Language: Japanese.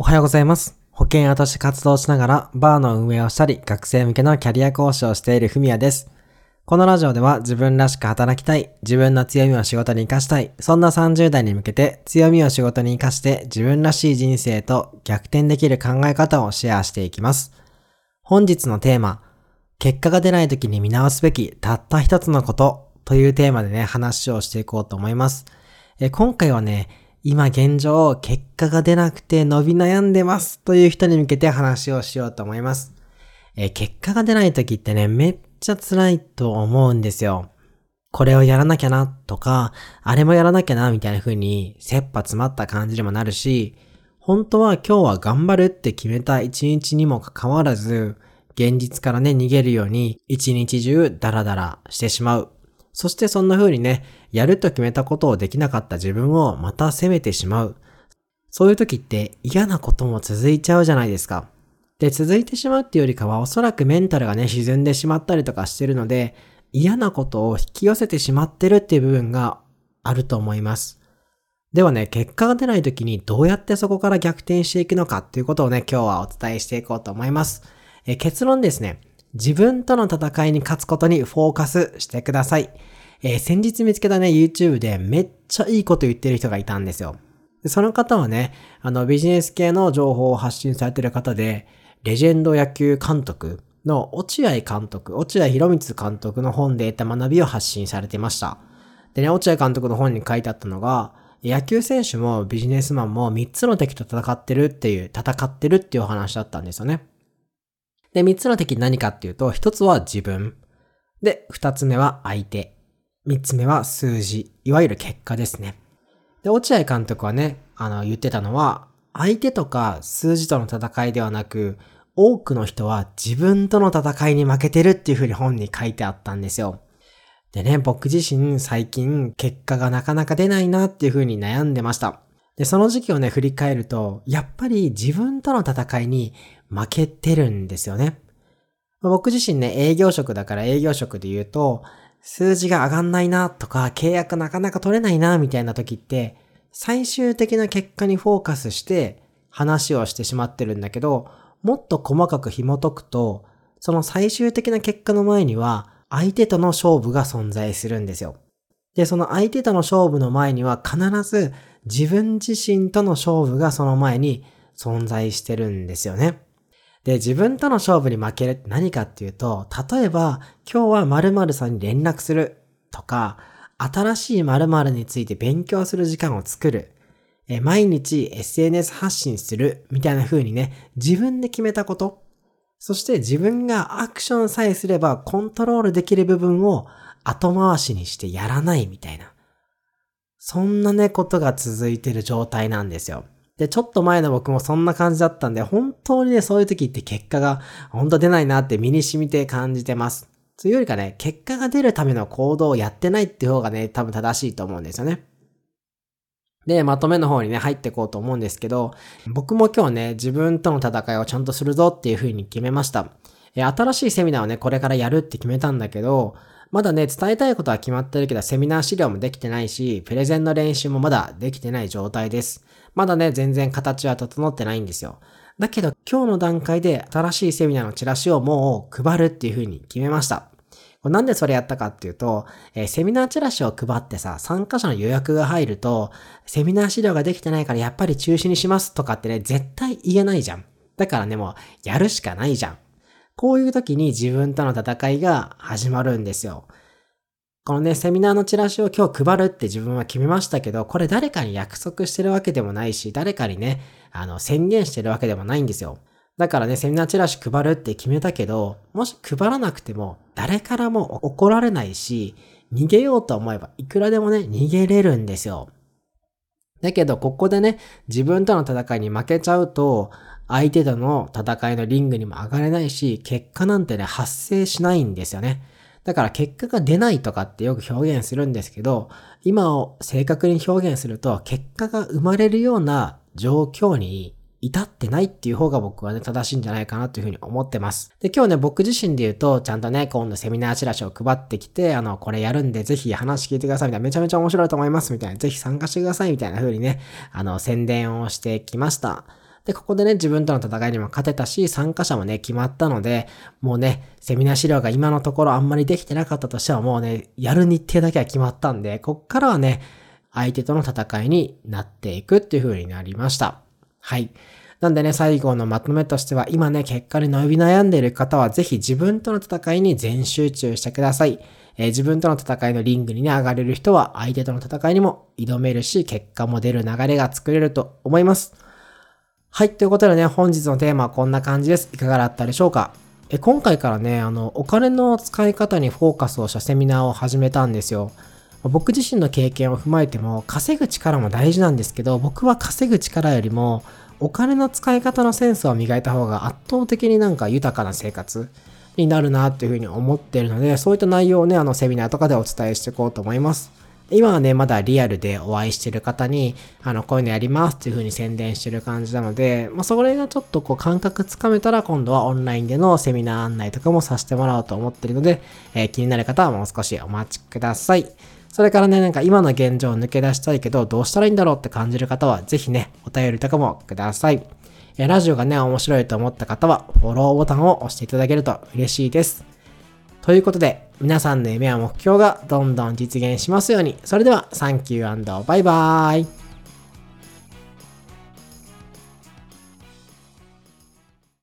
おはようございます。保険屋として活動しながらバーの運営をしたり、学生向けのキャリア講師をしているふみやです。このラジオでは自分らしく働きたい、自分の強みを仕事に活かしたい、そんな30代に向けて強みを仕事に活かして自分らしい人生と逆転できる考え方をシェアしていきます。本日のテーマ、結果が出ない時に見直すべきたった一つのことというテーマでね、話をしていこうと思います。え今回はね、今現状、結果が出なくて伸び悩んでますという人に向けて話をしようと思います。え結果が出ない時ってね、めっちゃ辛いと思うんですよ。これをやらなきゃなとか、あれもやらなきゃなみたいな風に、切羽詰まった感じにもなるし、本当は今日は頑張るって決めた一日にもかかわらず、現実からね、逃げるように一日中ダラダラしてしまう。そしてそんな風にね、やると決めたことをできなかった自分をまた責めてしまう。そういう時って嫌なことも続いちゃうじゃないですか。で、続いてしまうっていうよりかはおそらくメンタルがね、沈んでしまったりとかしてるので、嫌なことを引き寄せてしまってるっていう部分があると思います。ではね、結果が出ない時にどうやってそこから逆転していくのかっていうことをね、今日はお伝えしていこうと思います。え結論ですね。自分との戦いに勝つことにフォーカスしてください。えー先日見つけたね、YouTube でめっちゃいいこと言ってる人がいたんですよ。その方はね、あのビジネス系の情報を発信されてる方で、レジェンド野球監督の落合監督、落合博光監督の本で得た学びを発信されてました。でね、落合監督の本に書いてあったのが、野球選手もビジネスマンも3つの敵と戦ってるっていう、戦ってるっていうお話だったんですよね。で、3つの敵何かっていうと、1つは自分。で、2つ目は相手。3つ目は数字。いわゆる結果ですね。で、落合監督はね、あの、言ってたのは、相手とか数字との戦いではなく、多くの人は自分との戦いに負けてるっていう風に本に書いてあったんですよ。でね、僕自身最近結果がなかなか出ないなっていう風に悩んでました。で、その時期をね、振り返ると、やっぱり自分との戦いに負けてるんですよね。僕自身ね、営業職だから営業職で言うと、数字が上がんないなとか、契約なかなか取れないなみたいな時って、最終的な結果にフォーカスして話をしてしまってるんだけど、もっと細かく紐解くと、その最終的な結果の前には、相手との勝負が存在するんですよ。で、その相手との勝負の前には必ず自分自身との勝負がその前に存在してるんですよね。で、自分との勝負に負けるって何かっていうと、例えば、今日は〇〇さんに連絡するとか、新しい〇〇について勉強する時間を作る。え毎日 SNS 発信するみたいな風にね、自分で決めたこと。そして自分がアクションさえすればコントロールできる部分を後回しにしてやらないみたいな。そんなね、ことが続いてる状態なんですよ。で、ちょっと前の僕もそんな感じだったんで、本当にね、そういう時って結果が本当出ないなって身に染みて感じてます。というよりかね、結果が出るための行動をやってないって方がね、多分正しいと思うんですよね。で、まとめの方にね、入っていこうと思うんですけど、僕も今日ね、自分との戦いをちゃんとするぞっていう風に決めました。え新しいセミナーをね、これからやるって決めたんだけど、まだね、伝えたいことは決まってるけど、セミナー資料もできてないし、プレゼンの練習もまだできてない状態です。まだね、全然形は整ってないんですよ。だけど、今日の段階で新しいセミナーのチラシをもう配るっていう風に決めました。なんでそれやったかっていうと、えーセミナーチラシを配ってさ、参加者の予約が入ると、セミナー資料ができてないからやっぱり中止にしますとかってね、絶対言えないじゃん。だからね、もう、やるしかないじゃん。こういう時に自分との戦いが始まるんですよ。このね、セミナーのチラシを今日配るって自分は決めましたけど、これ誰かに約束してるわけでもないし、誰かにね、あの、宣言してるわけでもないんですよ。だからね、セミナーチラシ配るって決めたけど、もし配らなくても、誰からも怒られないし、逃げようと思えばいくらでもね、逃げれるんですよ。だけど、ここでね、自分との戦いに負けちゃうと、相手との戦いのリングにも上がれないし、結果なんてね、発生しないんですよね。だから結果が出ないとかってよく表現するんですけど、今を正確に表現すると、結果が生まれるような状況に至ってないっていう方が僕はね、正しいんじゃないかなというふうに思ってます。で、今日ね、僕自身で言うと、ちゃんとね、今度セミナーチラシを配ってきて、あの、これやるんで、ぜひ話聞いてくださいみたいな、めちゃめちゃ面白いと思いますみたいな、ぜひ参加してくださいみたいな風にね、あの、宣伝をしてきました。で、ここでね、自分との戦いにも勝てたし、参加者もね、決まったので、もうね、セミナー資料が今のところあんまりできてなかったとしては、もうね、やる日程だけは決まったんで、こっからはね、相手との戦いになっていくっていう風になりました。はい。なんでね、最後のまとめとしては、今ね、結果に伸び悩んでいる方は、ぜひ自分との戦いに全集中してください。えー、自分との戦いのリングにね、上がれる人は、相手との戦いにも挑めるし、結果も出る流れが作れると思います。はい、ということでね、本日のテーマはこんな感じです。いかがだったでしょうか？え今回からね、あの、お金の使い方にフォーカスをしたセミナーを始めたんですよ。僕自身の経験を踏まえても、稼ぐ力も大事なんですけど、僕は稼ぐ力よりも、お金の使い方のセンスを磨いた方が圧倒的になんか豊かな生活になるなっていうふうに思っているので、そういった内容をね、あのセミナーとかでお伝えしていこうと思います。今はね、まだリアルでお会いしてる方に、あの、こういうのやりますっていう風に宣伝してる感じなので、まあ、それがちょっとこう感覚つかめたら今度はオンラインでのセミナー案内とかもさせてもらおうと思ってるので、えー、気になる方はもう少しお待ちください。それからね、なんか今の現状を抜け出したいけど、どうしたらいいんだろうって感じる方は、ぜひね、お便りとかもください。えラジオがね、面白いと思った方は、フォローボタンを押していただけると嬉しいです。ということで、皆さんの夢や目標がどんどん実現しますように。それでは、サンキューバイバーイ。